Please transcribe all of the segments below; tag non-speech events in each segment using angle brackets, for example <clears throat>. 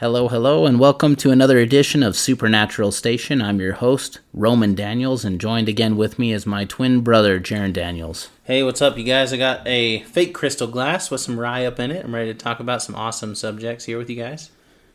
Hello, hello, and welcome to another edition of Supernatural Station. I'm your host, Roman Daniels, and joined again with me is my twin brother, Jaron Daniels. Hey, what's up, you guys? I got a fake crystal glass with some rye up in it. I'm ready to talk about some awesome subjects here with you guys.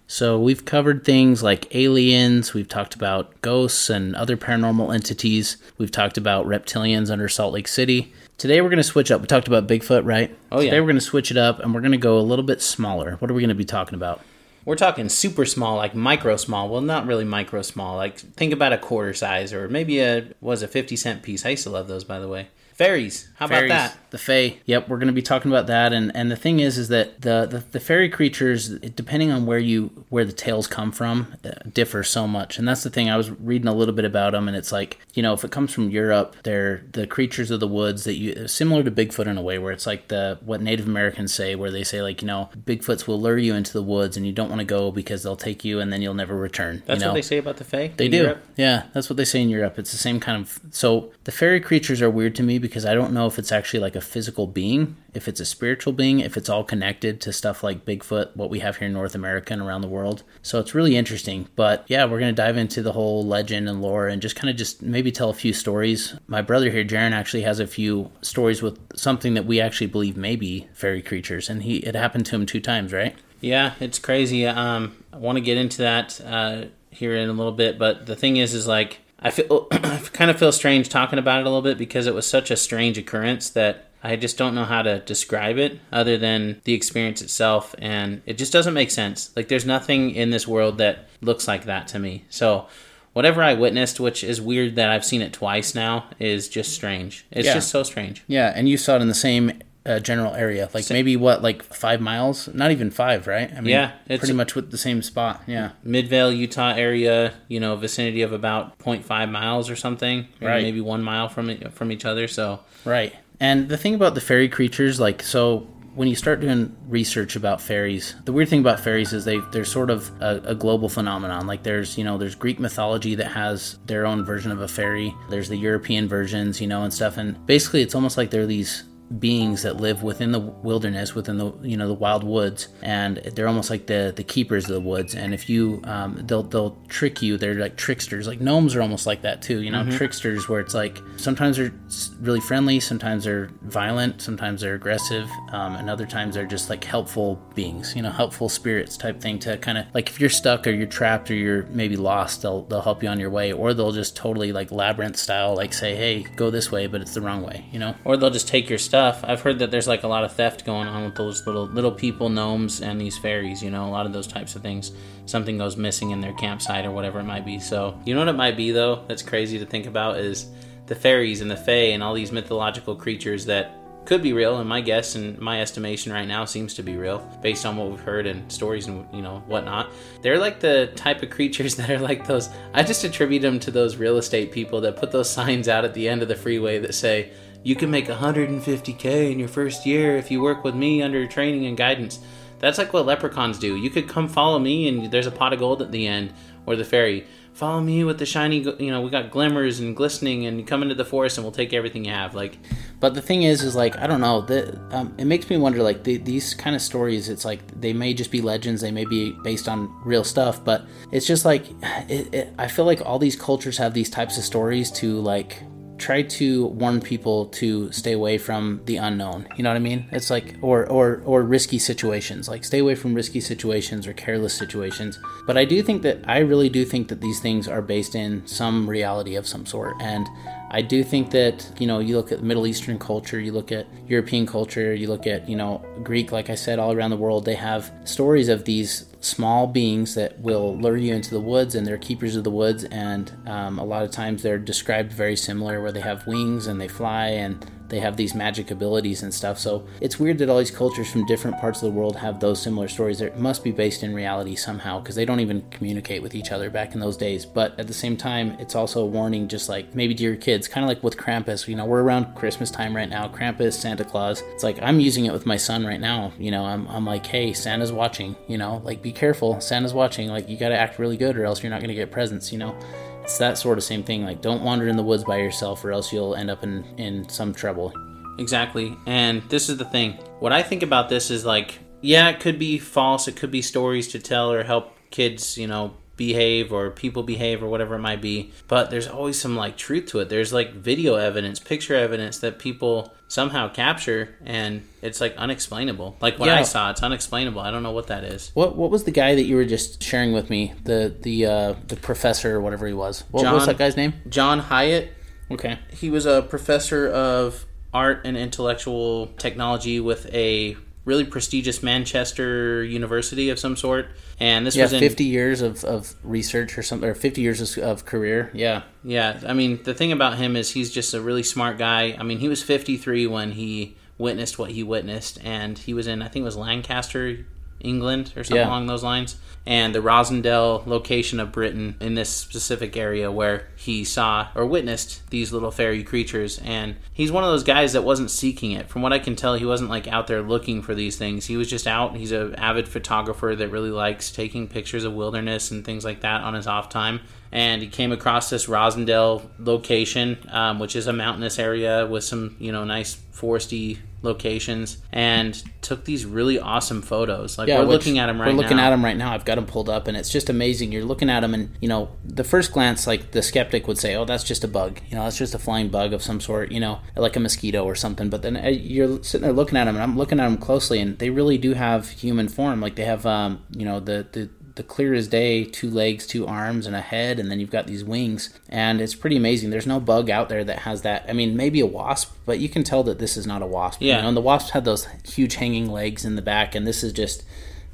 So, we've covered things like aliens, we've talked about ghosts and other paranormal entities, we've talked about reptilians under Salt Lake City. Today, we're going to switch up. We talked about Bigfoot, right? Oh, yeah. Today, we're going to switch it up and we're going to go a little bit smaller. What are we going to be talking about? We're talking super small, like micro small. Well, not really micro small. Like think about a quarter size, or maybe a was a fifty cent piece. I used to love those, by the way. Fairies. How Fairies, about that? The Fae. Yep, we're going to be talking about that. And and the thing is, is that the the, the fairy creatures, depending on where you where the tales come from, uh, differ so much. And that's the thing. I was reading a little bit about them, and it's like you know, if it comes from Europe, they're the creatures of the woods that you similar to Bigfoot in a way, where it's like the what Native Americans say, where they say like you know, Bigfoots will lure you into the woods, and you don't want to go because they'll take you, and then you'll never return. That's you know? what they say about the Fae. They do. Europe? Yeah, that's what they say in Europe. It's the same kind of. So the fairy creatures are weird to me because I don't know if it's actually like a physical being, if it's a spiritual being, if it's all connected to stuff like Bigfoot, what we have here in North America and around the world. So it's really interesting. But yeah, we're going to dive into the whole legend and lore and just kind of just maybe tell a few stories. My brother here, Jaron, actually has a few stories with something that we actually believe may be fairy creatures. And he it happened to him two times, right? Yeah, it's crazy. Um, I want to get into that uh, here in a little bit, but the thing is, is like I feel <clears throat> I kind of feel strange talking about it a little bit because it was such a strange occurrence that I just don't know how to describe it other than the experience itself, and it just doesn't make sense. Like there's nothing in this world that looks like that to me. So. Whatever I witnessed, which is weird that I've seen it twice now, is just strange. It's Yeah. just so strange. Yeah, and you saw it in the same uh, general area, like maybe what, like five miles? Not even five, right? I mean, Yeah, it's- pretty much with the same spot. Yeah, Midvale, Utah area, you know, vicinity of about 0.5 miles or something, or Right. maybe one mile from it, from each other. So right. And the thing about the fairy creatures, like, so when you start doing research about fairies, the weird thing about fairies is they they're sort of a, a global phenomenon. Like, there's you know there's Greek mythology that has their own version of a fairy. There's the European versions, you know, and stuff. And basically, it's almost like they're these beings that live within the wilderness, within the you know the wild woods, and they're almost like the the keepers of the woods. And if you um, they'll they'll trick you. They're like tricksters. Like gnomes are almost like that too. You know, mm-hmm. tricksters where it's like sometimes they're really friendly, sometimes they're violent, sometimes they're aggressive, um, and other times they're just like helpful beings. You know, helpful spirits type thing to kind of like if you're stuck or you're trapped or you're maybe lost, they'll they'll help you on your way, or they'll just totally like labyrinth style, like say, hey, go this way, but it's the wrong way. You know, or they'll just take your stuff stuff. I've heard that there's like a lot of theft going on with those little little people, gnomes, and these fairies. You know, a lot of those types of things. Something goes missing in their campsite or whatever it might be. So you know what it might be though. That's crazy to think about is the fairies and the fae and all these mythological creatures that could be real and my guess and my estimation right now seems to be real based on what we've heard and stories and you know whatnot they're like the type of creatures <laughs> that are like those i just attribute them to those real estate people that put those signs out at the end of the freeway that say you can make 150k in your first year if you work with me under training and guidance. That's like what leprechauns do. You could come follow me, and there's a pot of gold at the end, or the fairy. Follow me with the shiny, you know, we got glimmers and glistening, and come into the forest, and we'll take everything you have. Like, but the thing is, is like I don't know. The, um, it makes me wonder. Like the, these kind of stories, it's like they may just be legends. They may be based on real stuff, but it's just like <sighs> it, it, I feel like all these cultures have these types of stories to like try to warn people to stay away from the unknown. You know what i mean? It's like or or or risky situations. Like stay away from risky situations or careless situations. But i do think that i really do think that these things are based in some reality of some sort. And I do think that, you know, you look at Middle Eastern culture, you look at European culture, you look at, you know, Greek, like I said, all around the world, they have stories of these small beings that will lure you into the woods and they're keepers of the woods. And um, a lot of times they're described very similar, where they have wings and they fly and they have these magic abilities and stuff. So it's weird that all these cultures from different parts of the world have those similar stories. It must be based in reality somehow because they don't even communicate with each other back in those days. But at the same time, it's also a warning, just like maybe to your kids, kind of like with Krampus. You know, we're around Christmas time right now. Krampus, Santa Claus. It's like I'm using it with my son right now. You know, I'm, I'm like, hey, Santa's watching. You know, like be careful, Santa's watching. Like you got to act really good or else you're not going to get presents. You know it's that sort of same thing. Like, don't wander in the woods by yourself, or else you'll end up in in some trouble. Exactly. And this is the thing. What I think about this is like, yeah, it could be false. It could be stories to tell or help kids, you know, behave or people behave or whatever it might be. But there's always some like truth to it. There's like video evidence, picture evidence that people somehow capture and it's like unexplainable. Like what yeah. I saw, it's unexplainable. I don't know what that is. What what was the guy that you were just sharing with me? The the uh the professor or whatever he was. What John, was that guy's name? John Hyatt. Okay. He was a professor of art and intellectual technology with a really prestigious Manchester University of some sort. And this yeah, was in 50 years of, of research or something, or 50 years of career. Yeah. Yeah. I mean, the thing about him is he's just a really smart guy. I mean, he was 53 when he witnessed what he witnessed, and he was in, I think it was Lancaster, England, or something yeah. along those lines and the Rossendale location of Britain in this specific area where he saw or witnessed these little fairy creatures. And he's one of those guys that wasn't seeking it. From what I can tell, he wasn't like out there looking for these things. He was just out. He's an avid photographer that really likes taking pictures of wilderness and things like that on his off time. And he came across this Rossendale location, um, which is a mountainous area with some, you know, nice foresty locations and took these really awesome photos. Like yeah, we're looking at them right now. We're looking now. at them right now. I've got them pulled up, and it's just amazing. You're looking at them, and you know, the first glance, like the skeptic would say, "Oh, that's just a bug. You know, that's just a flying bug of some sort. You know, like a mosquito or something." But then uh, you're sitting there looking at them, and I'm looking at them closely, and they really do have human form. Like they have, um, you know, the the the clear as day two legs, two arms, and a head, and then you've got these wings. And it's pretty amazing. There's no bug out there that has that. I mean, maybe a wasp, but you can tell that this is not a wasp. Yeah. You know? And the wasps had those huge hanging legs in the back, and this is just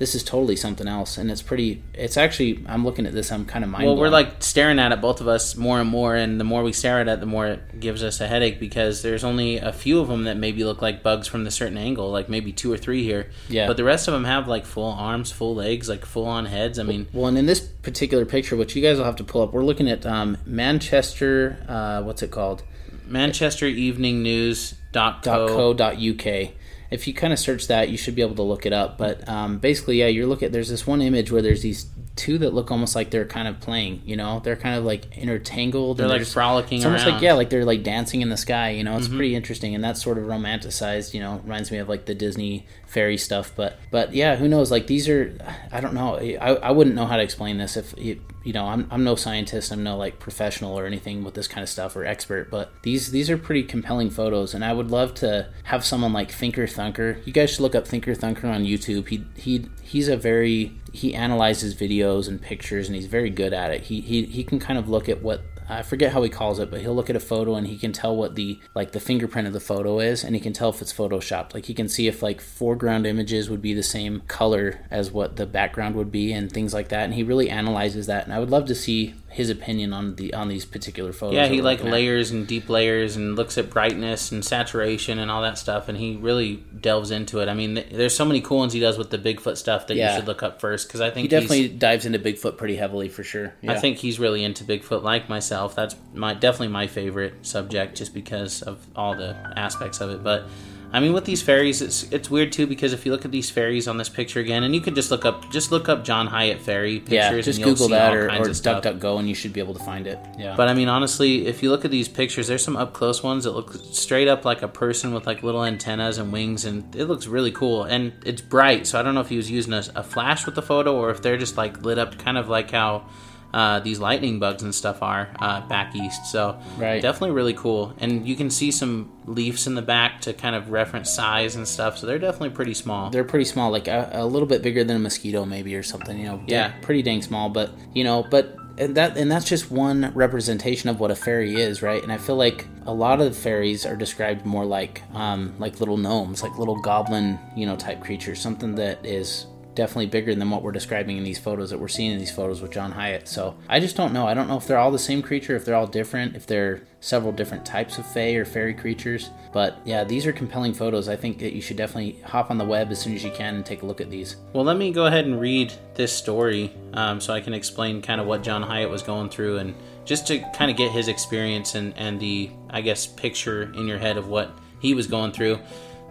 this is totally something else and it's pretty it's actually i'm looking at this i'm kind of mind well we're like staring at it both of us more and more and the more we stare at it the more it gives us a headache because there's only a few of them that maybe look like bugs from the certain angle like maybe two or three here. Yeah. But the rest of them have like full arms full legs like full on heads i mean well and in this particular picture which you guys will have to pull up we're looking at um, manchester uh, what's it called? Manchester evening news dot co. dot uk if you kind of search that, you should be able to look it up. But um, basically, yeah, you're looking. There's this one image where there's these two that look almost like they're kind of playing. You know, they're kind of like intertangled. They're like frolicking It's almost around. like yeah, like they're like dancing in the sky. You know, it's pretty interesting, and that's sort of romanticized. You know, reminds me of like the Disney fairy stuff. But but yeah, who knows? Like these are, I don't know. I, I wouldn't know how to explain this if you, you know I'm, I'm no scientist. I'm no like professional or anything with this kind of stuff or expert. But these these are pretty compelling photos, and I would love to have someone like Thinker Thunker. You guys should look up Thinker Thunker on YouTube. He he he's a very he analyzes videos and pictures, and he's very good at it. He he he can kind of look at what I forget how he calls it, but he'll look at a photo and he can tell what the like the fingerprint of the photo is, and he can tell if it's photoshopped. Like he can see if like foreground images would be the same color as what the background would be, and things like that. And he really analyzes that. And I would love to see his opinion on the on these particular photos. Yeah, he like looking at. layers and deep layers and looks at brightness and saturation and all that stuff, and he really delves into it. I mean, th- there's so many cool ones he does with the Bigfoot stuff that Yeah. you should look up first because I think He definitely dives into Bigfoot pretty heavily for sure. I think he's really into Bigfoot, like myself. That's my definitely my favorite subject, just because of all the aspects of it. But I mean, with these fairies, it's it's weird too because if you look at these fairies on this picture again, and you could just look up just look up John Hyatt fairy pictures, yeah, just Google that or, or. DuckDuckGo and you should be able to find it. Yeah. But I mean, honestly, if you look at these pictures, there's some up close ones that look straight up like a person with like little antennas and wings, and it looks really cool. And it's bright, so I don't know if he was using a, a flash with the photo or if they're just like lit up, kind of like how uh, these lightning bugs and stuff are uh, back east. So Right. definitely really cool. And you can see some leaves in the back to kind of reference size and stuff. So they're definitely pretty small. they're pretty small, like a, a little bit bigger than a mosquito, maybe or something. You know, Yeah. pretty dang small. But you know, but and that and that's just one representation of what a fairy is, right? And I feel like a lot of fairies are described more like um, like little gnomes, like little goblin, you know, type creatures, something that is definitely bigger than what we're describing in these photos that we're seeing in these photos with John Hyatt. So I just don't know. I don't know if they're all the same creature, if they're all different, if they're several different types of fae or fairy creatures. But yeah, these are compelling photos. I think that you should definitely hop on the web as soon as you can and take a look at these. Well, let me go ahead and read this story um, so I can explain kind of what John Hyatt was going through and just to kind of get his experience and, and the, I guess, picture in your head of what he was going through.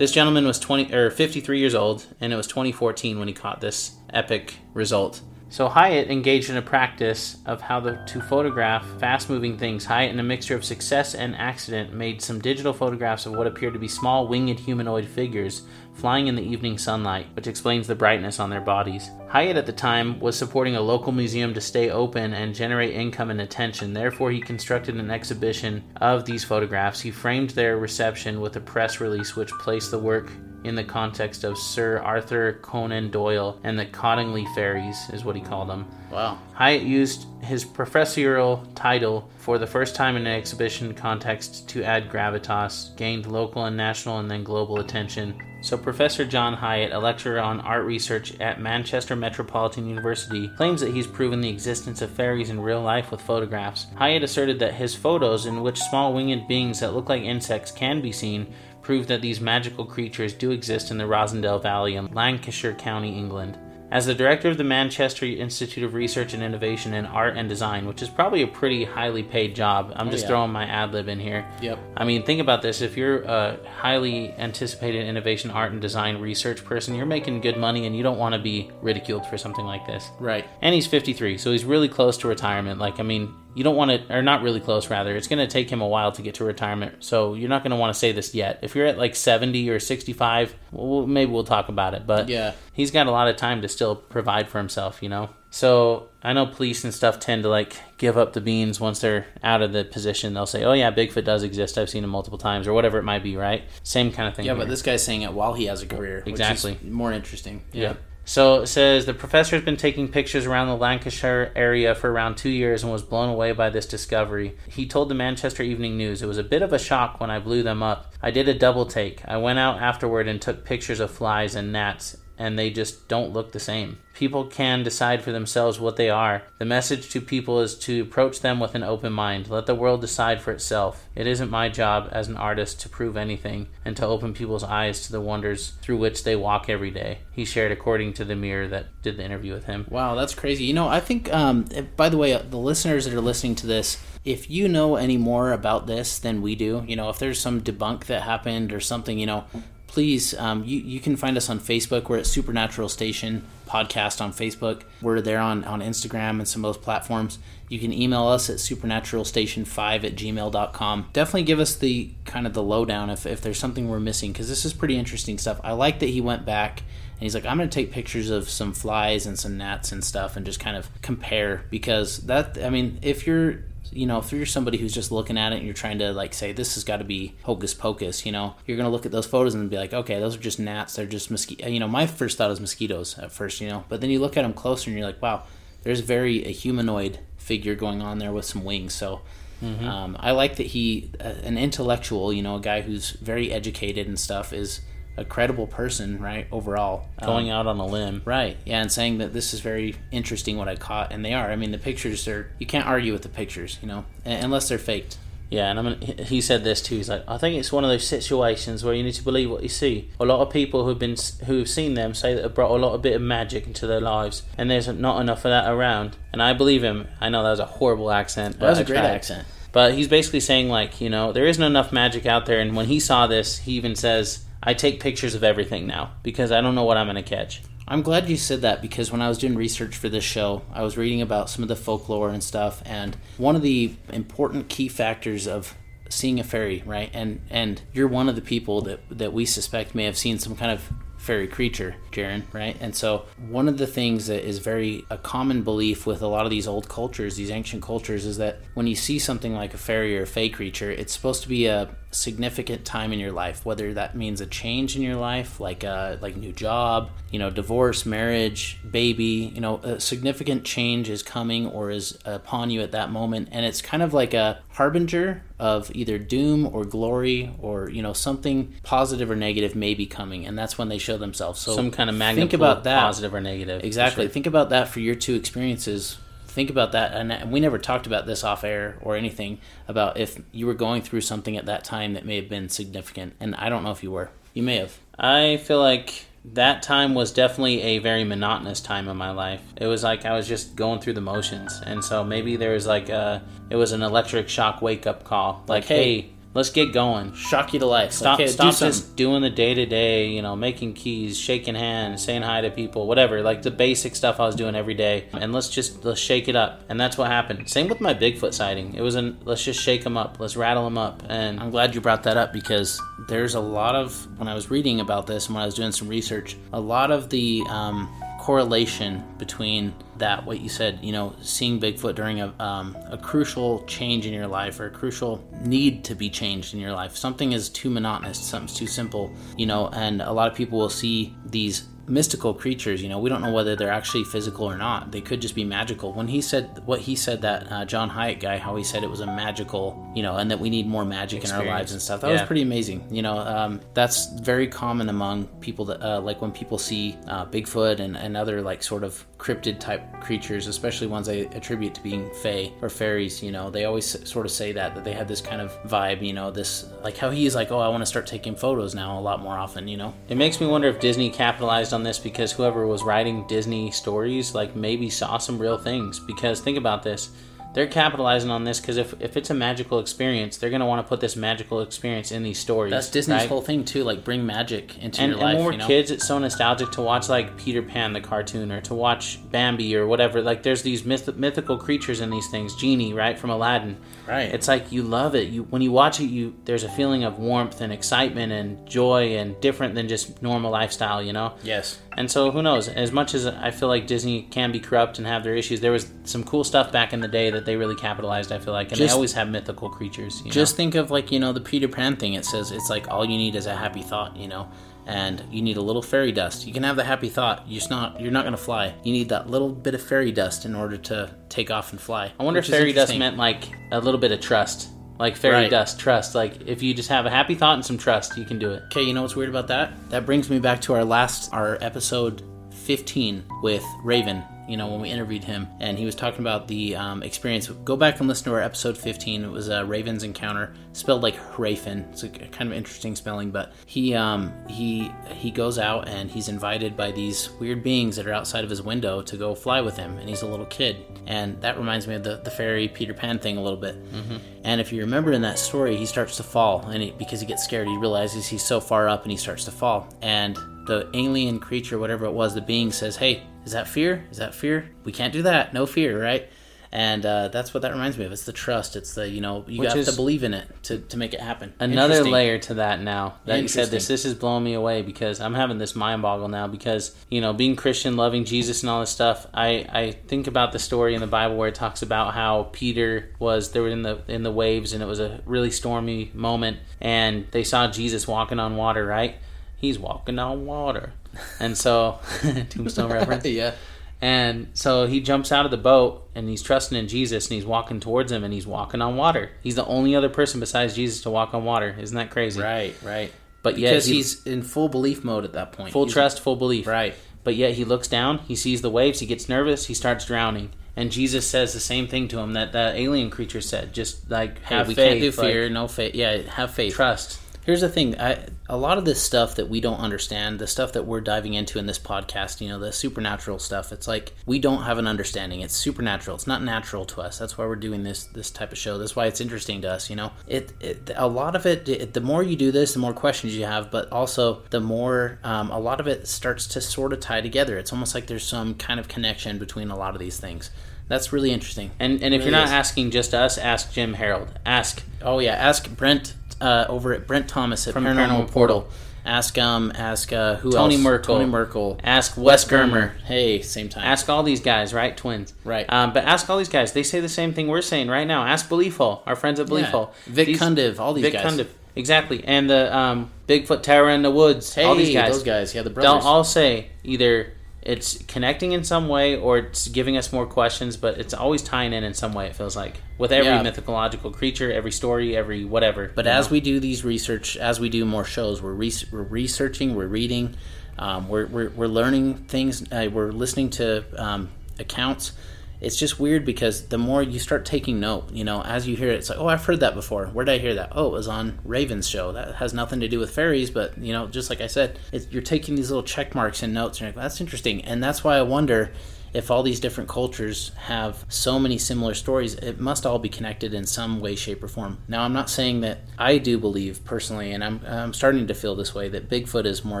This gentleman was 20 or 53 years old, and it was 2014 when he caught this epic result. So Hyatt engaged in a practice of how the, to photograph fast-moving things. Hyatt, in a mixture of success and accident, made some digital photographs of what appeared to be small winged humanoid figures flying in the evening sunlight, which explains the brightness on their bodies. Hyatt at the time was supporting a local museum to stay open and generate income and attention. Therefore, he constructed an exhibition of these photographs. He framed their reception with a press release which placed the work in the context of Sir Arthur Conan Doyle and the Cottingley Fairies, is what he called them. Wow. Hyatt used his professorial title for the first time in an exhibition context to add gravitas, gained local and national and then global attention. So, Professor John Hyatt, a lecturer on art research at Manchester Metropolitan University, claims that he's proven the existence of fairies in real life with photographs. Hyatt asserted that his photos, in which small winged beings that look like insects can be seen, prove that these magical creatures do exist in the Rossendale Valley in Lancashire County, England. As the director of the Manchester Institute of Research and Innovation in Art and Design, which is probably a pretty highly paid job, I'm oh, just yeah. throwing my ad lib in here. Yep. I mean, think about this. If you're a highly anticipated innovation, art, and design research person, you're making good money and you don't want to be ridiculed for something like this. Right. And he's 53, so he's really close to retirement. Like, I mean, you don't want to, or not really close, rather. It's going to take him a while to get to retirement, so you're not going to want to say this yet. If you're at like 70 or 65, well, maybe we'll talk about it. But Yeah. he's got a lot of time to still provide for himself, you know? So I know police and stuff tend to like give up the beans once they're out of the position. They'll say, oh, yeah, Bigfoot does exist. I've seen him multiple times, or whatever it might be, right? Same kind of thing. Yeah, here. but this guy's saying it while he has a career. which is Exactly. more interesting. Yeah. So it says the professor has been taking pictures around the Lancashire area for around two years and was blown away by this discovery. He told the Manchester Evening News, It was a bit of a shock when I blew them up. I did a double take. I went out afterward and took pictures of flies and gnats, and they just don't look the same. People can decide for themselves what they are. The message to people is to approach them with an open mind. Let the world decide for itself. It isn't my job as an artist to prove anything and to open people's eyes to the wonders through which they walk every day. He shared according to the mirror that did the interview with him. Wow, that's crazy. You know, I think, um, by the way, uh, the listeners that are listening to this, if you know any more about this than we do, you know, if there's some debunk that happened or something, you know, please, um, you, you can find us on Facebook. We're at Supernatural Station Podcast on Facebook. We're there on, on Instagram and some of those platforms. You can email us at supernaturalstation5 at gmail.com. Definitely give us the kind of the lowdown if, if there's something we're missing, because this is pretty interesting stuff. I like that he went back and he's like, I'm going to take pictures of some flies and some gnats and stuff and just kind of compare, because that, I mean, if you're you know, if you're somebody who's just looking at it and you're trying to like say this has got to be hocus pocus, you know, you're gonna look at those photos and be like, okay, those are just gnats. They're just mosquito. You know, my first thought was mosquitoes at first, you know, but then you look at them closer and you're like, wow, there's very a humanoid figure going on there with some wings. So. Mm-hmm. Um, I like that he, uh, an intellectual, you know, a guy who's very educated and stuff, is a credible person, right? Overall, going um, out on a limb, right? Yeah, and saying that this is very interesting what I caught, and they are. I mean, the pictures are you can't argue with the pictures, you know, unless they're faked. Yeah, and I mean, he said this too. He's like, I think it's one of those situations where you need to believe what you see. A lot of people who've been who've seen them say that have brought a lot of bit of magic into their lives, and there's not enough of that around. And I believe him. I know that was a horrible accent. But that was a great accent. But he's basically saying like, you know, there isn't enough magic out there. And when he saw this, he even says, I take pictures of everything now because I don't know what I'm going to catch. I'm glad you said that because when I was doing research for this show, I was reading about some of the folklore and stuff, and one of the important key factors of seeing a fairy, right? And and you're one of the people that that we suspect may have seen some kind of fairy creature, Jaron, right? And so one of the things that is very a common belief with a lot of these old cultures, these ancient cultures, is that when you see something like a fairy or a fey creature, it's supposed to be a significant time in your life, whether that means a change in your life, like a like new job, you know, divorce, marriage, baby, you know, a significant change is coming or is upon you at that moment, and it's kind of like a harbinger of either doom or glory or you know something positive or negative may be coming, and that's when they show themselves. So some kind of magnet think about that positive or negative. Exactly. Sure. Think about that for your two experiences think about that and we never talked about this off air or anything about if you were going through something at that time that may have been significant and i don't know if you were. You may have. I feel like that time was definitely a very monotonous time in my life. It was like i was just going through the motions and so maybe there was like a it was an electric shock wake up call. Like, like hey, hey let's get going. Shock you to life. Stop, okay, stop do just doing the day to day, you know, making keys, shaking hands, saying hi to people, whatever, like the basic stuff I was doing every day. And let's just let's shake it up. And that's what happened. Same with my Bigfoot sighting. It was an let's just shake them up, let's rattle them up. And I'm glad you brought that up because there's a lot of when I was reading about this and when I was doing some research, a lot of the um, correlation between that what you said you know seeing bigfoot during a, um, a crucial change in your life or a crucial need to be changed in your life. Something is too monotonous something's too simple you know and a lot of people will see these mystical creatures. You know, we don't know whether they're actually physical or not. They could just be magical. When he said what he said that uh, John Hyatt guy, how he said it was a magical, you know, and that we need more magic Experience. in our lives and stuff. That yeah. was pretty amazing. You know, um, that's very common among people that uh, like when people see uh, Bigfoot and, and other like sort of cryptid type creatures, especially ones they attribute to being fae or fairies. You know, they always sort of say that that they have this kind of vibe. You know, this like how he's like, oh, I want to start taking photos now a lot more often. You know, it makes me wonder if Disney capitalized on on this because whoever was writing Disney stories like maybe saw some real things. Because think about this they're capitalizing on this because if, if it's a magical experience, they're going to want to put this magical experience in these stories. That's Disney's right? whole thing too, like bring magic into and, your life. And when we're you know? kids, it's so nostalgic to watch like Peter Pan the cartoon or to watch Bambi or whatever. Like there's these myth- mythical creatures in these things, genie, right from Aladdin. Right. It's like you love it. You when you watch it, you there's a feeling of warmth and excitement and joy and different than just normal lifestyle. You know. Yes. And so who knows? As much as I feel like Disney can be corrupt and have their issues, there was some cool stuff back in the day that they really capitalized. I feel like, and just, they always have mythical creatures. just know? think of like you know the Peter Pan thing. It says it's like all you need is a happy thought. You know, and you need a little fairy dust. You can have the happy thought. You're just not you're not going to fly. You need that little bit of fairy dust in order to take off and fly. I wonder if fairy dust meant like a little bit of trust like fairy right. dust, trust. Like if you just have a happy thought and some trust, you can do it. Okay, you know what's weird about that? That brings me back to our last our episode 15 with Raven. You know, when we interviewed him, and he was talking about the um, experience. Go back and listen to our episode 15. It was a Raven's Encounter, spelled like Rafen. It's a kind of interesting spelling, but he um, he he goes out and he's invited by these weird beings that are outside of his window to go fly with him, and he's a little kid, and that reminds me of the the fairy Peter Pan thing a little bit. Mm-hmm. And if you remember in that story, he starts to fall, and he, because he gets scared, he realizes he's so far up, and he starts to fall, and the alien creature, whatever it was, the being says, "Hey, is that fear? Is that fear? We can't do that. No fear, right?" And uh, that's what that reminds me of. It's the trust. It's the you know you Which have is to believe in it to, to make it happen. Another layer to that now that you said this. This is blowing me away because I'm having this mind boggle now because you know being Christian, loving Jesus, and all this stuff. I I think about the story in the Bible where it talks about how Peter was they were in the in the waves and it was a really stormy moment and they saw Jesus walking on water. Right, he's walking on water, and so <laughs> Tombstone <laughs> reference. yeah. And so he jumps out of the boat and he's trusting in Jesus and he's walking towards him and he's walking on water. He's the only other person besides Jesus to walk on water. Isn't that crazy? Right, right. But yet Because he- he's in full belief mode at that point. Full He's- trust, full belief. Right. But yet he looks down, he sees the waves, he gets nervous, he starts drowning. And Jesus says the same thing to him that the alien creature said, just like Hey, have we faith, can't do like, fear, no faith. Yeah, have faith. trust. Here's the thing: I, a lot of this stuff that we don't understand, the stuff that we're diving into in this podcast, you know, the supernatural stuff. It's like we don't have an understanding. It's supernatural. It's not natural to us. That's why we're doing this this type of show. That's why it's interesting to us. You know, it, it a lot of it, it. The more you do this, the more questions you have, but also the more um, a lot of it starts to sort of tie together. It's almost like there's some kind of connection between a lot of these things. That's really interesting. And and if Really you're not is. asking just us, ask Jim Harold. Ask Oh yeah, ask Brent uh, over at Brent Thomas at From Paranormal, Paranormal Portal. Portal. Ask um ask uh, who Tony else? Merkel. Tony Merkel. Ask Wes Germer. Hey, same time. Ask all these guys, right? Twins. Right. Um, but ask all these guys. They say the same thing we're saying right now. Ask Belief Hole, our friends at Belief Yeah. Hole. Vic These- Cundiff, all these Vic guys. Cundiff. Exactly. And the um, Bigfoot Terror in the Woods. Hey, all these guys. those guys. Yeah, the brothers. They'll all say either it's connecting in some way or it's giving us more questions, but it's always tying in in some way, it feels like. With every Yeah. mythological creature, every story, every whatever. But as know? we do these research, as we do more shows, we're, re- we're researching, we're reading, um, we're, we're, we're learning things, uh, we're listening to um, accounts. It's just weird because the more you start taking note, you know, as you hear it, it's like, oh, I've heard that before. Where did I hear that? Oh, it was on Raven's show. That has nothing to do with fairies, but you know, just like I said, you're taking these little check marks and notes, and you're like, that's interesting. And that's why I wonder if all these different cultures have so many similar stories, it must all be connected in some way, shape, or form. Now, I'm not saying that I do believe personally, and I'm, I'm starting to feel this way, that Bigfoot is more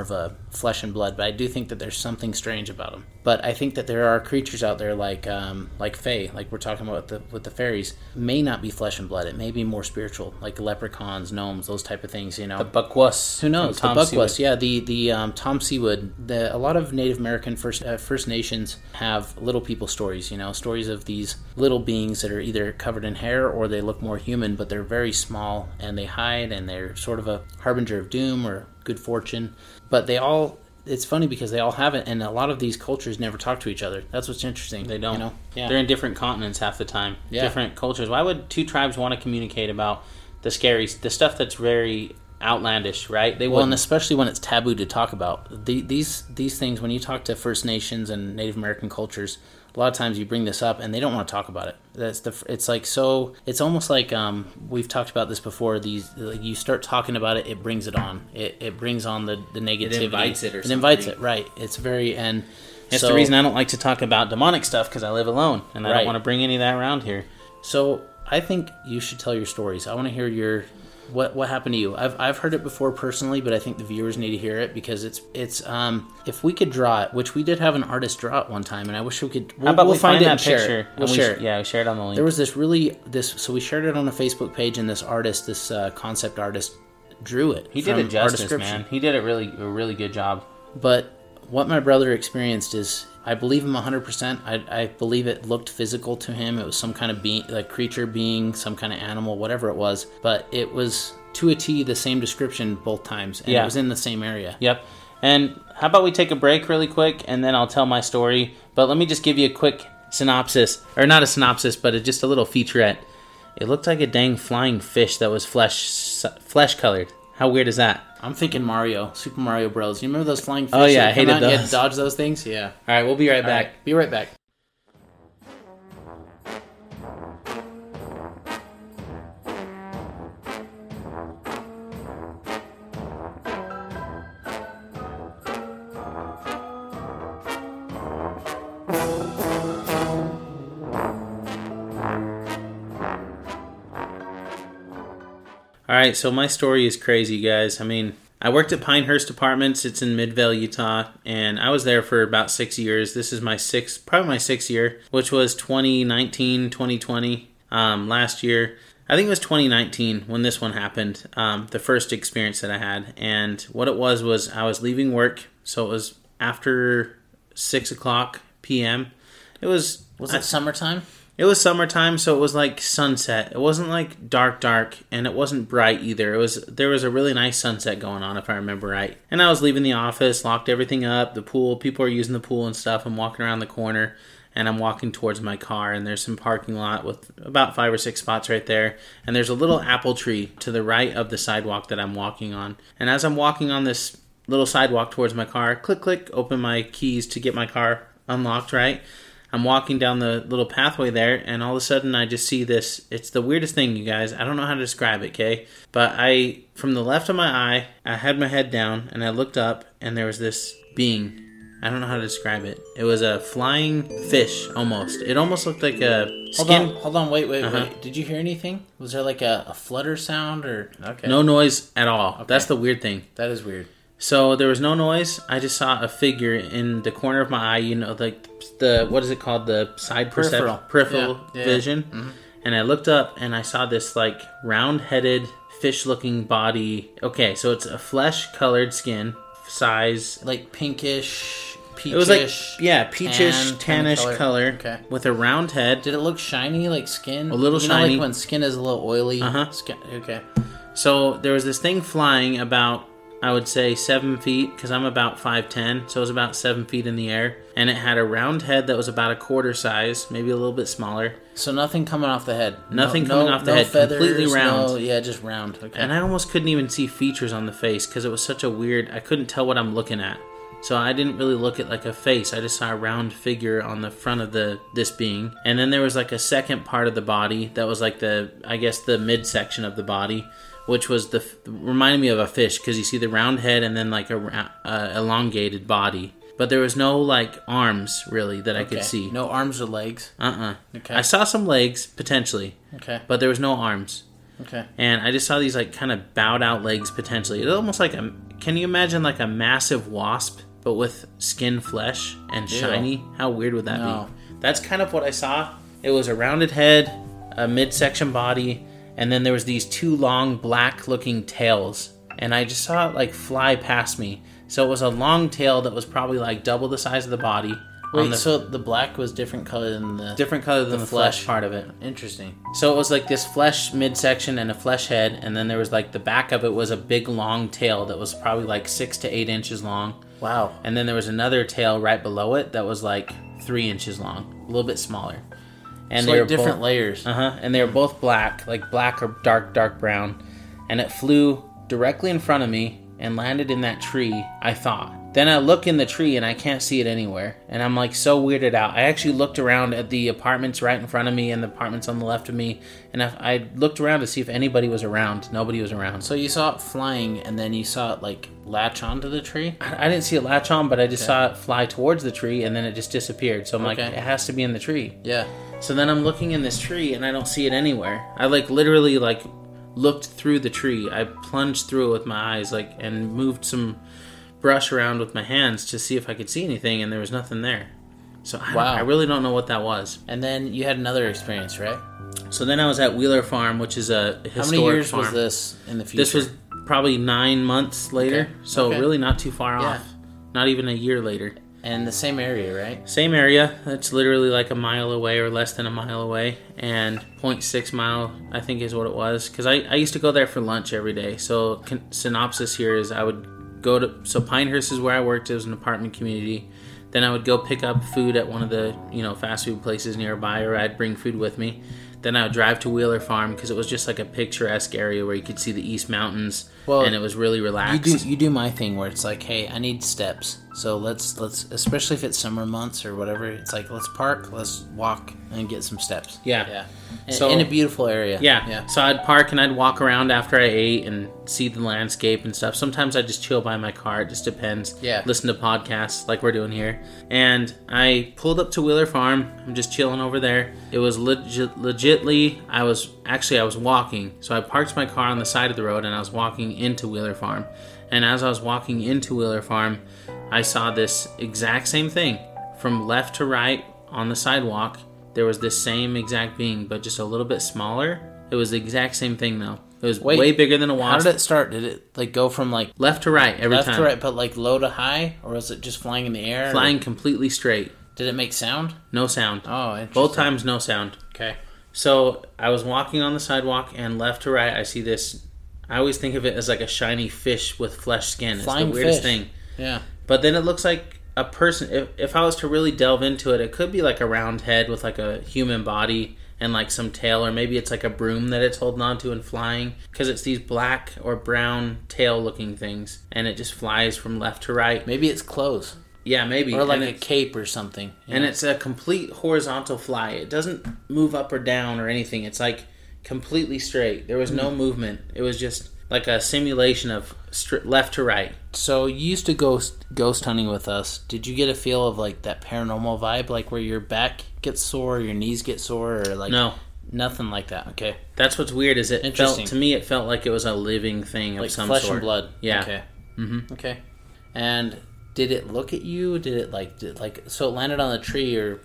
of a flesh and blood, but I do think that there's something strange about him. But I think that there are creatures out there like um, like Fae, like we're talking about with the, with the fairies, may not be flesh and blood. It may be more spiritual, like leprechauns, gnomes, those type of things. You know, The Buckwus. who knows? The from Tom Buckwus, Sewid. yeah. The the um, Tom Sewid. The a lot of Native American First uh, First Nations have little people stories. You know, stories of these little beings that are either covered in hair or they look more human, but they're very small and they hide and they're sort of a harbinger of doom or good fortune. But they all. It's funny because they all have it, and a lot of these cultures never talk to each other. That's what's interesting. They don't. You know? Yeah. They're in different continents half the time. Yeah. Different cultures. Why would two tribes want to communicate about the scary, the stuff that's very outlandish, right? They Well, and especially when it's taboo to talk about the, these these things. When you talk to First Nations and Native American cultures, a lot of times you bring this up and they don't want to talk about it. That's the. It's like so. It's almost like um, we've talked about this before. These like you start talking about it, it brings it on. It, it brings on the the negativity. invites it or it invites it. Right. It's very and. That's so, the reason I don't like to talk about demonic stuff because I live alone and I Right. don't want to bring any of that around here. So I think you should tell your stories. I want to hear your what what happened to you. I've I've heard it before personally, but I think the viewers need to hear it because it's it's um if we could draw it, which we did have an artist draw it one time, and I wish we could. We'll, How about we'll we find, it that and share picture? It. We'll we share it. Yeah, we shared on the link. There was this really this so we shared it on a Facebook page, and this artist, this uh, concept artist, drew it. he did it justice, man. He did it really a really good job. But what my brother experienced is, I believe him 100%. I, I believe it looked physical to him. It was some kind of being, like creature being, some kind of animal, whatever it was. But it was to a T the same description both times, and Yeah. it was in the same area. Yep. And how about we take a break really quick and then I'll tell my story. But let me just give you a quick synopsis, or not a synopsis, but a, just a little featurette. It looked like a dang flying fish that was flesh flesh colored. How weird is that? I'm thinking Mario, Super Mario Bros. You remember those flying fish? Oh, yeah, I hated out and You had those. to dodge those things. Yeah. All right, we'll be right All back. right, be right back. Right, so my story is crazy, guys. I mean, I worked at Pinehurst Apartments. It's in Midvale, Utah, and I was there for about six years. This is my sixth, probably my sixth year, which was 2019, 2020. Um, last year, I think it was 2019 when this one happened. Um, the first experience that I had, and what it was was I was leaving work, so it was after six o'clock p.m. It was Was it summertime? It was summertime, so it was like sunset. It wasn't like dark, dark, and it wasn't bright either. It was there was a really nice sunset going on, if I remember right. And I was leaving the office, locked everything up, the pool. People are using the pool and stuff. I'm walking around the corner, and I'm walking towards my car. And there's some parking lot with about five or six spots right there. And there's a little apple tree to the right of the sidewalk that I'm walking on. And as I'm walking on this little sidewalk towards my car, click, click, open my keys to get my car unlocked. Right. I'm walking down the little pathway there, and all of a sudden I just see this. It's the weirdest thing, you guys. I don't know how to describe it, okay? But I, from the left of my eye, I had my head down, and I looked up, and there was this being. I don't know how to describe it. It was a flying fish, almost. It almost looked like a Hold skin. on, hold on, wait, wait, Uh-huh. wait. Did you hear anything? Was there like a, a flutter sound or okay? No noise at all. That's the weird thing. that is weird. So there was no noise. I just saw a figure in the corner of my eye. You know, like the what is it called? The side Peripheral. percep- peripheral Yeah, yeah, yeah. vision. And I looked up and I saw this like round-headed, fish-looking body. Okay, so it's a flesh-colored skin, size. Like pinkish, peachish. It was like yeah, peachish, tan tannish color, color. Okay. with a round head. Did it look shiny like skin? A little you know, shiny. like when skin is a little oily. Uh-huh. Okay. So there was this thing flying about, I would say, seven feet, because I'm about 5'10, so it was about seven feet in the air. And it had a round head that was about a quarter size, maybe a little bit smaller. So nothing coming off the head. Nothing coming off the head, Feathers, completely round. No, yeah, just round. Okay. And I almost couldn't even see features on the face because it was such a weird, I couldn't tell what I'm looking at. So I didn't really look at like a face. I just saw a round figure on the front of the this being. And then there was like a second part of the body that was like the I guess the midsection of the body, which was the reminded me of a fish because you see the round head and then like a uh, elongated body. But there was no like arms really that I could see. No arms or legs. Uh-uh. Okay. I saw some legs potentially, Okay. but there was no arms Okay. and I just saw these like kind of bowed out legs potentially. It almost like a. Can you imagine like a massive wasp, but with skin, flesh, and Ew. shiny? How weird would that No. be? That's kind of what I saw. It was a rounded head, a midsection body, and then there was these two long black-looking tails, and I just saw it like fly past me. So it was a long tail that was probably like double the size of the body. Wait, the so the black was different color than the different color than the, flesh. flesh. part of it. Interesting. So it was like this flesh midsection and a flesh head, and then there was like the back of it was a big long tail that was probably like six to eight inches long. Wow. And then there was another tail right below it that was like three inches long, a little bit smaller. And so like different layers. Uh huh. And they were both black, like black or dark, dark brown. And it flew directly in front of me and landed in that tree, I thought. Then I look in the tree and I can't see it anywhere. And I'm like so weirded out. I actually looked around at the apartments right in front of me and the apartments on the left of me. And I, I looked around to see if anybody was around. Nobody was around. So you saw it flying, and then you saw it like latch onto the tree. I I didn't see it latch on, but I just saw it fly towards the tree and then it just disappeared. So I'm like, it has to be in the tree. Yeah. So then I'm looking in this tree and I don't see it anywhere. I like literally like looked through the tree. I plunged through it with my eyes like and moved some brush around with my hands to see if I could see anything and there was nothing there. So I, Wow. I really don't know what that was. And then you had another experience, right? So then I was at Wheeler Farm, which is a historic farm. How many years farm. was this in the future? This was probably nine months later, Okay. so Okay. really not too far Yeah. off. Not even a year later. And the same area, right? Same area. It's literally like a mile away or less than a mile away. And 0.6 mile, I think, is what it was. Because I, I used to go there for lunch every day. So, con- synopsis here is I would go to. So, Pinehurst is where I worked. It was an apartment community. Then I would go pick up food at one of the, you know, fast food places nearby, or I'd bring food with me. Then I would drive to Wheeler Farm because it was just like a picturesque area where you could see the East Mountains, Well, and it was really You relaxed. do you do my thing where it's like, hey, I need steps. So let's let's especially if it's summer months or whatever. It's like let's park, let's walk and get some steps. Yeah. yeah. In, So- in a beautiful area. Yeah. yeah. So I'd park and I'd walk around after I ate and see the landscape and stuff. Sometimes I just chill by my car. It just depends. Yeah. Listen to podcasts like we're doing here. And I pulled up to Wheeler Farm. I'm just chilling over there. It was legit, legitly. I was actually I was walking. So I parked my car on the side of the road and I was walking into Wheeler Farm. And as I was walking into Wheeler Farm, I saw this exact same thing from left to right on the sidewalk. There was this same exact being, but just a little bit smaller. It was the exact same thing though. It was Wait, way bigger than a How did it start? Did it like go from like left to right every left time. to right, but like low to high, or was it just flying in the air? Flying completely straight. Did it make sound? No sound. Oh. Both times no sound. Okay. So I was walking on the sidewalk, and left to right, I see this. I always think of it as like a shiny fish with flesh skin. It's Flying the weirdest fish. thing. Yeah. But then it looks like a person. If, if I was to really delve into it, it could be like a round head with like a human body and like some tail, or maybe it's like a broom that it's holding onto and flying because it's these black or brown tail looking things, and it just flies from left to right. Maybe it's clothes Yeah, maybe. or like And a cape or something. and Yeah. it's a complete horizontal fly. It doesn't move up or down or anything. It's like completely straight. There was no movement. It was just like a simulation of str- left to right. So you used to ghost ghost hunting with us. Did you get a feel of like that paranormal vibe, like where your back gets sore, your knees get sore, or like No, nothing like that? Okay, that's what's weird. Is it felt to me? It felt like it was a living thing of like some flesh sort. and blood. Yeah. Okay. Mm-hmm. Okay. And did it look at you? Did it like did, like so it landed on the tree or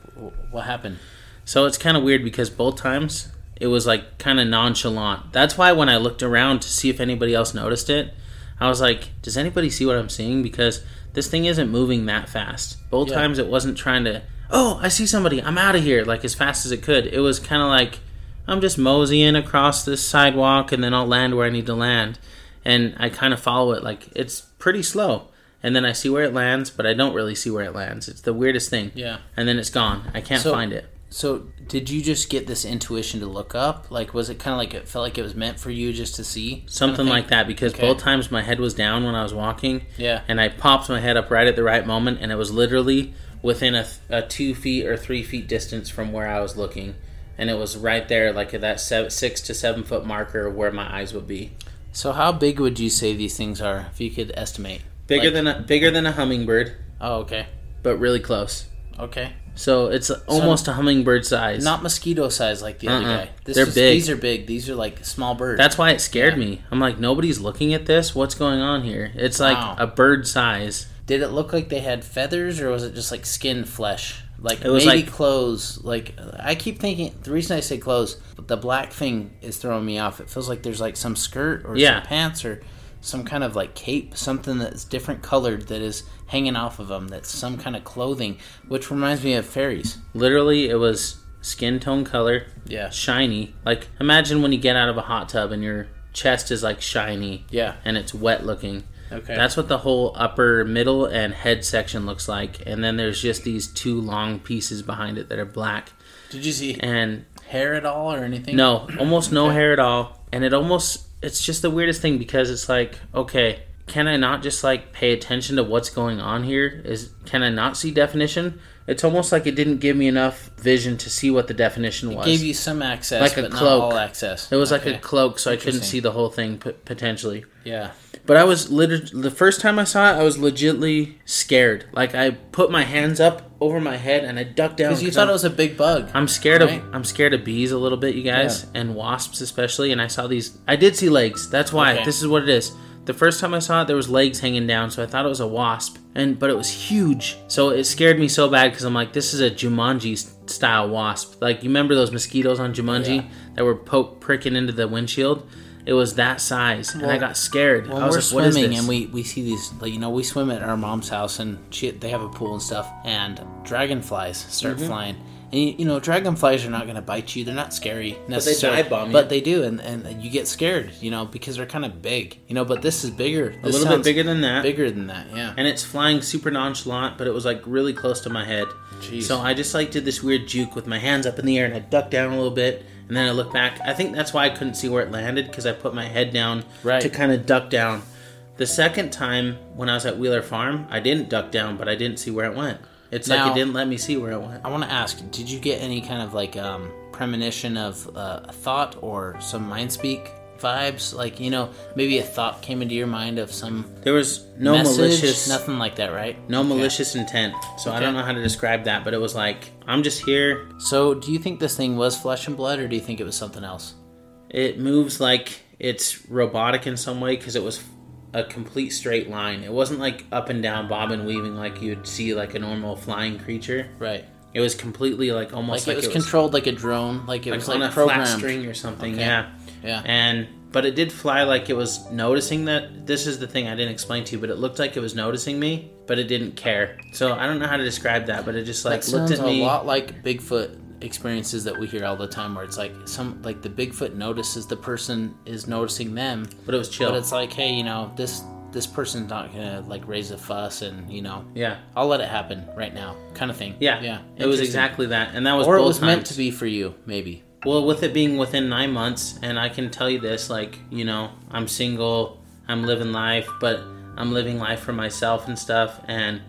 what happened? So it's kind of weird because both times it was like kind of nonchalant. That's why when I looked around to see if anybody else noticed it, I was like, does anybody see what I'm seeing? Because this thing isn't moving that fast. Both Yeah. times it wasn't trying to, oh, I see somebody, I'm out of here, like as fast as it could. It was kind of like, I'm just moseying across this sidewalk and then I'll land where I need to land. And I kind of follow it like it's pretty slow. And then I see where it lands, but I don't really see where it lands. It's the weirdest thing. Yeah. And then it's gone. I can't So- find it. So did you just get this intuition to look up? Like was it kind of like it felt like it was meant for you just to see something like that because Okay. both times my head was down when I was walking. Yeah. And I popped my head up right at the right moment, and it was literally within a, a two feet or three feet distance from where I was looking, and it was right there, like at that seven, six to seven foot marker where my eyes would be. So how big would you say these things are, if you could estimate? Bigger Like- than a bigger than a hummingbird, Oh, okay, but really close. Okay. So it's almost a hummingbird size. Not mosquito size like the other Uh-uh. guy. This They're is- big. These are big. These are like small birds. That's why it scared Yeah. me. I'm like, nobody's looking at this. What's going on here? It's like Wow. a bird size. Did it look like they had feathers, or was it just like skin flesh? Like It was maybe like- clothes. Like I keep thinking. The reason I say clothes, but the black thing is throwing me off. It feels like there's like some skirt or Yeah. some pants or some kind of like cape, something that's different colored that is hanging off of them. That's some kind of clothing, which reminds me of fairies. Literally, it was skin tone color. Yeah. shiny. Like imagine when you get out of a hot tub and your chest is like shiny. Yeah. And it's wet looking. Okay. That's what the whole upper, middle, and head section looks like. And then there's just these two long pieces behind it that are black. Did you see And hair at all or anything? no, almost no hair at all. And it almost, it's just the weirdest thing because it's like, okay, can I not just like pay attention to what's going on here? Is can I not see definition? It's almost like it didn't give me enough vision to see what the definition was. Gave you some access, Like a but cloak. not all access. It was like a cloak, so I couldn't see the whole thing p- potentially. Yeah. But I was literally the first time I saw it, I was legitly scared. Like I put my hands up over my head and I ducked down Because you thought I'm, it was a big bug. I'm scared right? of I'm scared of bees a little bit, you guys, and wasps especially. And I saw these. I did see legs. That's why Okay. this is what it is. The first time I saw it, there was legs hanging down, so I thought it was a wasp, and but it was huge. So it scared me so bad because I'm like, this is a Jumanji style wasp. Like you remember those mosquitoes on Jumanji Yeah. that were poke pricking into the windshield? It was that size, and I got scared. When I was we're like, swimming this? and we, we see these, like, you know, we swim at our mom's house and she, they have a pool and stuff, and dragonflies start Mm-hmm. flying. And you, you know, dragonflies are not going to bite you. They're not scary necessarily, bomb you. but they do, and, and you get scared, you know, because they're kind of big, you know. But this is bigger, a little bit bigger than that. bigger than that, yeah. and it's flying super nonchalant, but it was like really close to my head. Jeez. So I just like did this weird juke with my hands up in the air and I ducked down a little bit and then I look back. I think that's why I couldn't see where it landed because I put my head down Right. to kind of duck down. The second time when I was at Wheeler Farm, I didn't duck down, but I didn't see where it went. It's like it didn't let me see where it went. I want to ask, did you get any kind of like um, premonition of uh, a thought or some mind speak vibes? Like, you know, maybe a thought came into your mind of some There was no message, malicious nothing like that, right? no Okay. malicious intent. So I don't know how to describe that, but it was like I'm just here So, do you think this thing was flesh and blood, or do you think it was something else? it moves like it's robotic in some way because it was a complete straight line. It wasn't like up and down, bob and weaving like you'd see like a normal flying creature. Right. It was completely like almost Like, like, it was controlled like a drone, like it like was on like a programmed. flat string or something. Okay. Yeah. Yeah. And but it did fly like it was noticing that. This is the thing I didn't explain to you, but it looked like it was noticing me, but it didn't care. So I don't know how to describe that, but it just like that looked at me. a lot like Bigfoot experiences that we hear all the time, where it's like some like the Bigfoot notices the person is noticing them, But it was chill. but it's like, hey, you know, this this person's not gonna like raise a fuss, and you know, yeah. I'll let it happen right now, kind of thing. Yeah, yeah. It was exactly that, and that was or it both was meant to be for you, maybe. Well, with it being within nine months, and I can tell you this, like, you know, I'm single, I'm living life, but I'm living life for myself and stuff, and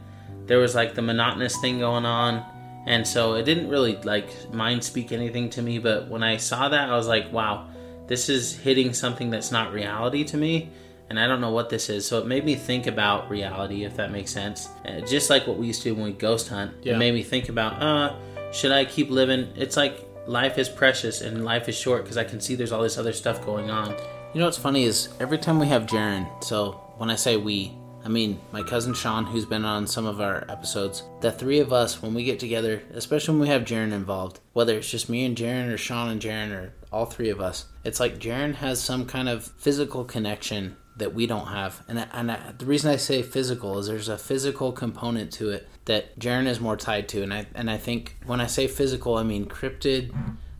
there was like the monotonous thing going on, and so it didn't really like mind speak anything to me, but when I saw that, I was like, wow, this is hitting something that's not reality to me. And I don't know what this is, so it made me think about reality, if that makes sense. Uh, just like what we used to do when we ghost hunt, Yeah. it made me think about, uh, should I keep living? It's like life is precious and life is short because I can see there's all this other stuff going on. You know what's funny is every time we have Jaron, so when I say we, I mean my cousin Sean, who's been on some of our episodes. The three of us, when we get together, especially when we have Jaron involved, whether it's just me and Jaron or Sean and Jaron or all three of us, it's like Jaron has some kind of physical connection that we don't have. And, and I, the reason I say physical is there's a physical component to it that Jaron is more tied to. And I, and I think when I say physical, I mean cryptid,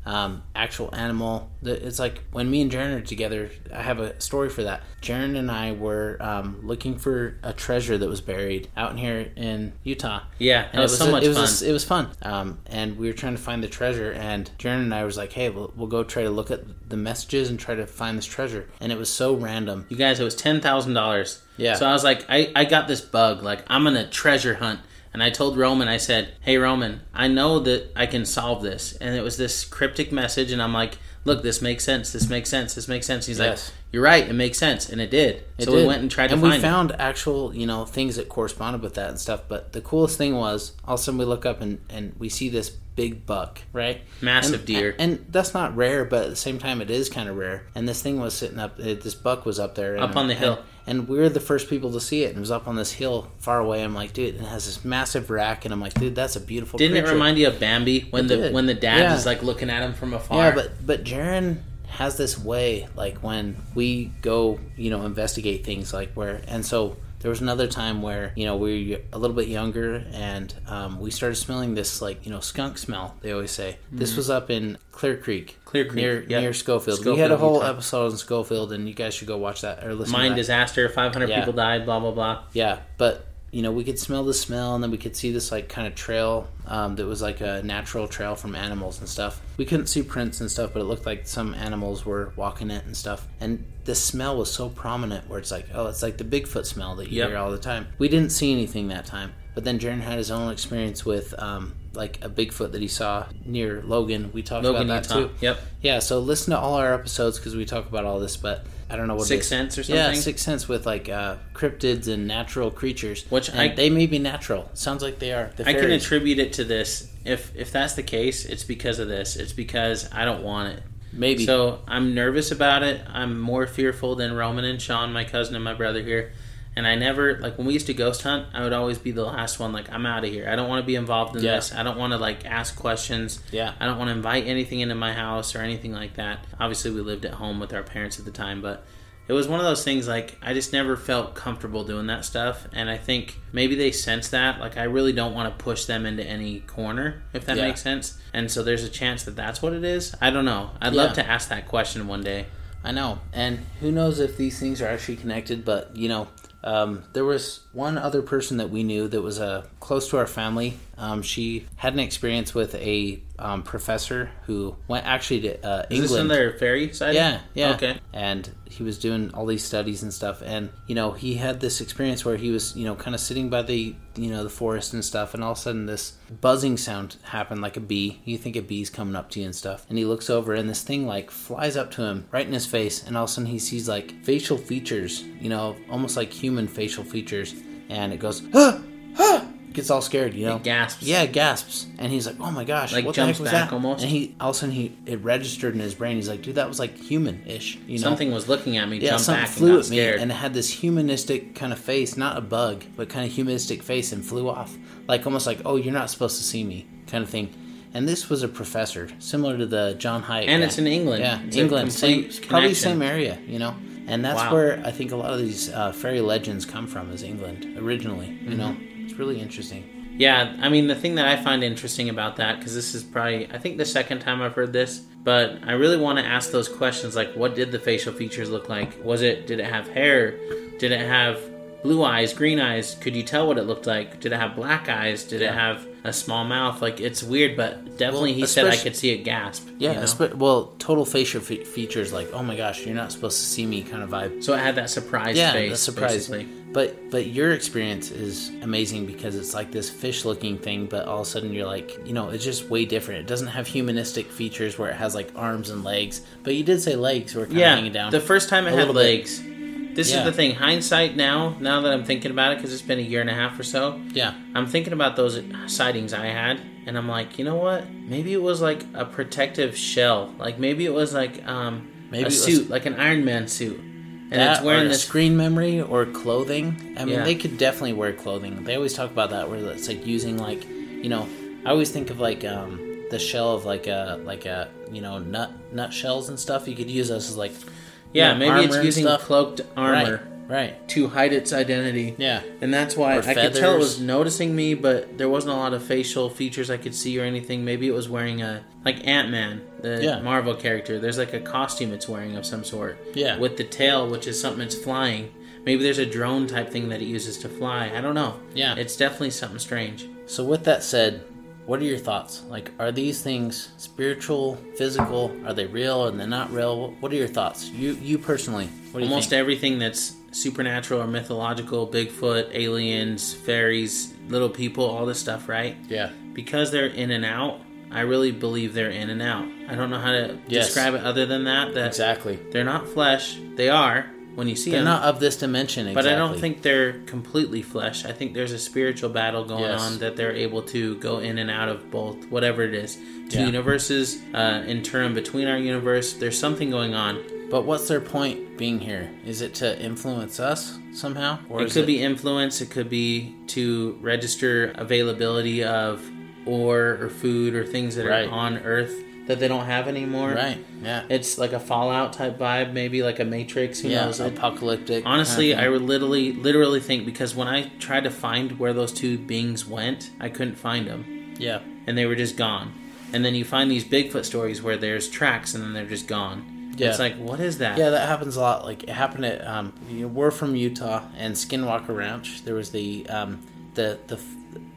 um, actual animal. It's like when me and Jaron are together. I have a story for that. Jaron and I were um, looking for a treasure that was buried out in here in Utah. Yeah, and it was so a- much it was fun. A, it was fun. Um, and we were trying to find the treasure. And Jaron and I was like, "Hey, we'll, we'll go try to look at the messages and try to find this treasure." And it was so random. You guys, it was ten thousand dollars. Yeah. So I was like, I, I got this bug. Like I'm gonna treasure hunt. And I told Roman, I said, Hey Roman, I know that I can solve this. And it was this cryptic message, and I'm like, Look, this makes sense. This makes sense. This makes sense. He's Yes. like, You're right. It makes sense, and it did. It so did. we went and tried and to we find it. found actual you know things that corresponded with that and stuff but the coolest thing was all of a sudden we look up and, and we see this big buck right Massive And- deer. and, that's not rare but at the same time it is kind of rare and this thing was sitting up uh, this buck was up there Up and- on the hill. and, and we were the first people to see it and it was up on this hill far away i'm like dude it has this massive rack and i'm like dude that's a beautiful Didn't it remind you of Bambi when It the did. when the dad Yeah. is like looking at him from afar? Yeah, but but Jaron has this way, like when we go, you know, investigate things, like where, and so there was another time where you know we were a little bit younger and um, we started smelling this like you know skunk smell. They always say this was up in Clear Creek, Mm-hmm. Clear Creek, near yep. near Scofield. we had a whole Utah. episode on Scofield, and you guys should go watch that or listen. mine to that. disaster. Five hundred Yeah. people died. Blah blah blah. Yeah, but you know, we could smell the smell, and then we could see this like kind of trail um, that was like a natural trail from animals and stuff. We couldn't see prints and stuff, but it looked like some animals were walking it and stuff. And the smell was so prominent, where it's like, oh, it's like the Bigfoot smell that you Yep. hear all the time. We didn't see anything that time, but then Jaron had his own experience with um, like a Bigfoot that he saw near Logan. We talked Logan, about that Utah. too. Yep. Yeah, so listen to all our episodes because we talk about all this, but I don't know what is. Sense or something. Yeah? Sixth Sense with like uh, cryptids and natural creatures. Which And I- they may be natural. Sounds like they are. The I can attribute it to this. If if that's the case, it's because of this. It's because I don't want it. maybe. So I'm nervous about it. I'm more fearful than Roman and Sean, my cousin and my brother here. And I never like when we used to ghost hunt. I would always be the last one. Like I'm out of here. I don't want to be involved in Yeah. this. I don't want to like ask questions. Yeah. I don't want to invite anything into my house or anything like that. Obviously, we lived at home with our parents at the time, but it was one of those things like I just never felt comfortable doing that stuff. And I think maybe they sense that. Like I really don't want to push them into any corner, if that Yeah. makes sense. And so there's a chance that that's what it is. I don't know. I'd Yeah. love to ask that question one day. I know. And who knows if these things are actually connected, but you know, um, there was one other person that we knew that was uh, close to our family. Um, she had an experience with a um, professor who went actually to uh, Is England. this in their fairy side? Yeah, yeah. Okay. And he was doing all these studies and stuff, and you know, he had this experience where he was, you know, kind of sitting by the, you know, the forest and stuff, and all of a sudden this buzzing sound happened, like a bee. You think a bee's coming up to you and stuff, and he looks over, and this thing like flies up to him right in his face, and all of a sudden he sees like facial features, you know, almost like human facial features, and it goes, <gasps> ah, gets all scared, you know. It gasps. Yeah, gasps, and he's like, "Oh my gosh!" Like what jumps the heck was back that? almost. And he all of a sudden he it registered in his brain. He's like, "Dude, that was like human-ish." You know, Something was looking at me, yeah, jumped something back, flew at me, scared. and it had this humanistic kind of face, not a bug, but kind of humanistic face, and flew off, like almost like, "Oh, you're not supposed to see me," kind of thing. And this was a professor, similar to the John Hyatt. And guy. it's in England. Yeah, It's England, same, complete probably same area, you know. And that's Wow. where I think a lot of these uh, fairy legends come from, is England originally. You know, Mm-hmm. It's really interesting. Yeah, I mean, the thing that I find interesting about that, because this is probably, I think, the second time I've heard this, but I really want to ask those questions like, what did the facial features look like? Was it, did it have hair? Did it have blue eyes, green eyes? Could you tell what it looked like? Did it have black eyes? Did it have a small mouth? Like, it's weird, but definitely Well, he said I could see it gasp. Yeah, you know? espe- well, total facial fe- features like, oh my gosh, you're not supposed to see me kind of vibe. so it had that surprise yeah, face. surprise. basically. But but your experience is amazing because it's like this fish-looking thing, but all of a sudden you're like, you know, it's just way different. It doesn't have humanistic features where it has like arms and legs, but you did say legs were kind of hanging down. the first time it had little bit. legs. This Yeah. is the thing. Hindsight now, now that I'm thinking about it, because it's been a year and a half or so. yeah, I'm thinking about those sightings I had, and I'm like, you know what? Maybe it was like a protective shell. Like maybe it was like um, Maybe a it was- suit, like an Iron Man suit, and that it's wearing this. screen memory or clothing. I mean, Yeah. they could definitely wear clothing. They always talk about that where it's like using like, you know, I always think of like um, the shell of like a like a you know nut nut shells and stuff. You could use those as like yeah, you know, maybe it's using stuff. cloaked armor Right, right. to hide its identity. Yeah. And that's why Or I could tell it was feathers. noticing me, but there wasn't a lot of facial features I could see or anything. Maybe it was wearing a like Ant Man, the Yeah. Marvel character. There's like a costume it's wearing of some sort. Yeah. With the tail, which is something it's flying. Maybe there's a drone type thing that it uses to fly. I don't know. Yeah. It's definitely something strange. So with that said, what are your thoughts? Like, are these things spiritual, physical? Are they real and they're not real? What are your thoughts? You you personally, what do you Almost think? everything that's supernatural or mythological, Bigfoot, aliens, fairies, little people, all this stuff, right? yeah, because they're in and out, I really believe they're in and out. I don't know how to Yes. describe it other than that. That exactly. they're not flesh. They are when you see They're them, not of this dimension. but I don't think they're completely flesh. I think there's a spiritual battle going Yes. on that they're able to go in and out of both, whatever it is. Two Yeah. universes, uh, turn between our universe. There's something going on. But what's their point being here? Is it to influence us somehow, or it could be influence. It could be to register availability of ore or food or things that Right. are on Earth that they don't have anymore. right? Yeah, It's like a Fallout type vibe, maybe like a Matrix. Who yeah, knows? Apocalyptic. honestly, kind I of would literally, literally think because when I tried to find where those two beings went, I couldn't find them, yeah, and they were just gone. And then you find these Bigfoot stories where there's tracks and then they're just gone. Yeah. It's like, what is that? Yeah, that happens a lot. Like it happened at um, you know, we're from Utah and Skinwalker Ranch. There was the um, the the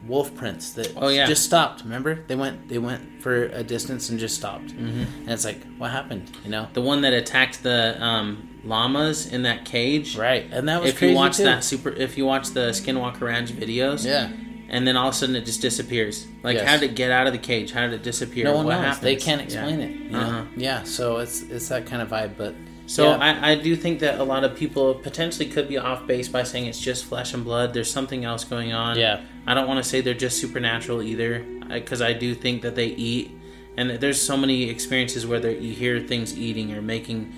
wolf prints that Oh, yeah. just stopped. Remember, they went they went for a distance and just stopped. Mm-hmm. And it's like, what happened? You know, The one that attacked the um, llamas in that cage. right? And that was If crazy you watch too. that super, if you watch the Skinwalker Ranch videos, yeah, and then all of a sudden it just disappears. Like, Yes. how did it get out of the cage? How did it disappear? no one what knows. happens? They can't Yeah. explain it. You know? Uh-huh. Yeah, so it's it's that kind of vibe. But So yeah. I, I do think that a lot of people potentially could be off base by saying it's just flesh and blood. There's something else going on. Yeah. I don't want to say they're just supernatural either, because I do think that they eat, and there's so many experiences where you hear things eating or making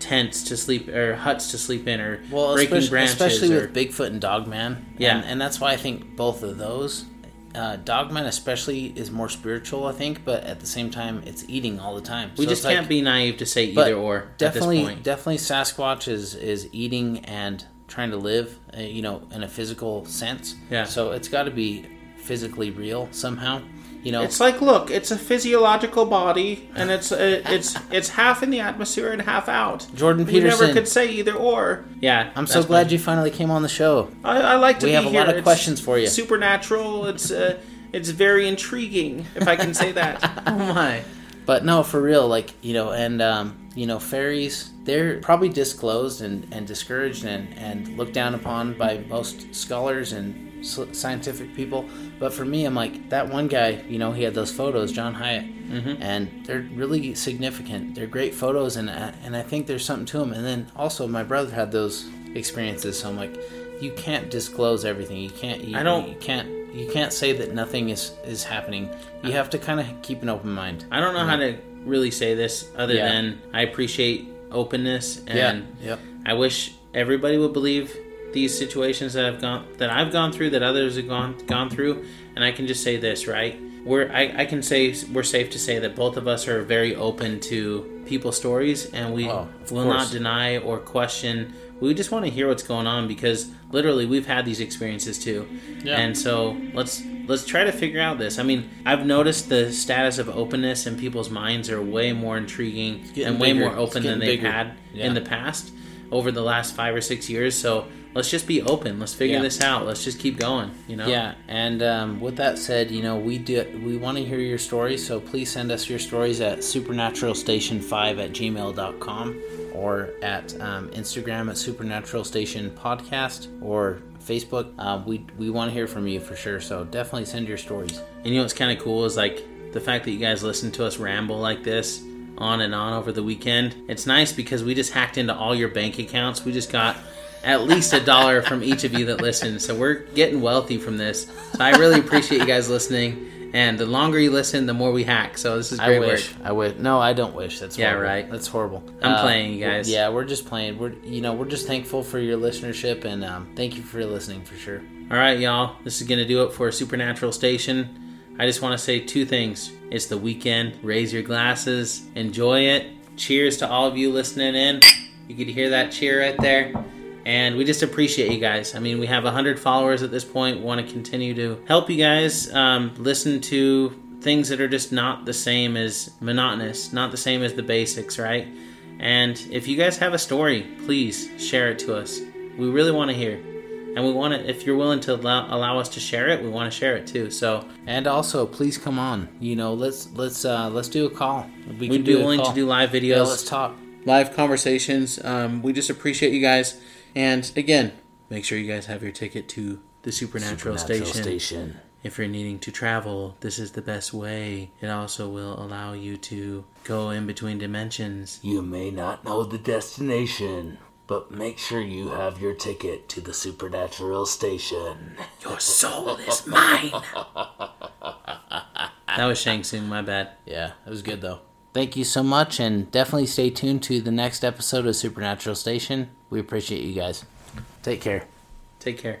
tents to sleep or huts to sleep in or well, breaking branches. especially or, with Bigfoot and Dogman. Yeah. and, and that's why I think both of those. Uh, Dogman especially is more spiritual, I think, but at the same time, it's eating all the time. we So just can't be naive to say either or definitely, at this point. definitely, Sasquatch is is eating and trying to live, uh, you know, in a physical sense. Yeah. So it's got to be physically real somehow. You know, It's like, look, it's a physiological body, and it's uh, it's it's half in the atmosphere and half out. Jordan We never Peterson. could say either or. Yeah, I'm so glad you finally came on the show. I, I like to We have a here. lot of It's questions for you. Supernatural. It's uh, it's very intriguing, if I can say that. <laughs> oh my! But no, for real, like you know, and um, you know, fairies, they're probably disclosed and, and discouraged and, and looked down upon by most scholars and scientific people. But for me, I'm like that one guy. You know, he had those photos, John Hyatt, Mm-hmm. and they're really significant. They're great photos, and uh, and I think there's something to them. And then also, my brother had those experiences, so I'm like, you can't disclose everything. You can't. You, I don't- You can't you can't say that nothing is is happening. You have to kind of keep an open mind. I don't know how to really say this other Yeah. than I appreciate openness and Yeah, yep. I wish everybody would believe these situations that I've gone that I've gone through that others have gone gone through and I can just say this, right? We're I, I can say we're safe to say that both of us are very open to people's stories and we Oh, will course. not deny or question. We just want to hear what's going on because literally we've had these experiences too. Yeah. And so let's let's try to figure out this. I mean, I've noticed the status of openness in people's minds are way more intriguing and way bigger. more open than they've bigger. had Yeah. in the past over the last five or six years. So let's just be open. Let's figure Yeah. this out. Let's just keep going. You know. Yeah, and um, with that said, you know we do we want to hear your stories, so please send us your stories at supernaturalstation5 at gmail.com or at um, Instagram at Supernatural Station Podcast or Facebook. Uh, we we want to hear from you for sure, so definitely send your stories. And you know what's kind of cool is like the fact that you guys listen to us ramble like this on and on over the weekend. It's nice because we just hacked into all your bank accounts. We just got at least a dollar from each of you that listen. So we're getting wealthy from this. So I really appreciate you guys listening. And the longer you listen, the more we hack. So this is I great wish. work. I wish. No, I don't wish. That's Yeah, right. That's horrible. I'm playing, you guys. Yeah, we're just playing. We're you know we're just thankful for your listenership and um, thank you for listening for sure. All right, y'all. This is going to do it for Supernatural Station. I just want to say two things. It's the weekend. Raise your glasses. Enjoy it. Cheers to all of you listening in. You could hear that cheer right there. And we just appreciate you guys. I mean, we have 100 followers at this point. We want to continue to help you guys um, listen to things that are just not the same as monotonous, not the same as the basics, right? And if you guys have a story, please share it to us. We really want to hear and we want to if you're willing to allow, allow us to share it we want to share it too so And also, please come on. You know, let's let's uh let's do a call. We we'd be willing to do live Yeah, videos let's talk. live conversations um, we just appreciate you guys and again make sure you guys have your ticket to the supernatural, station. if you're needing to travel this is the best way it also will allow you to go in between dimensions You may not know the destination, but make sure you have your ticket to the Supernatural Station. your soul is mine <laughs> that was shang Tsung, my bad Yeah, it was good though. Thank you so much, and definitely stay tuned to the next episode of Supernatural Station. We appreciate you guys. Take care. take care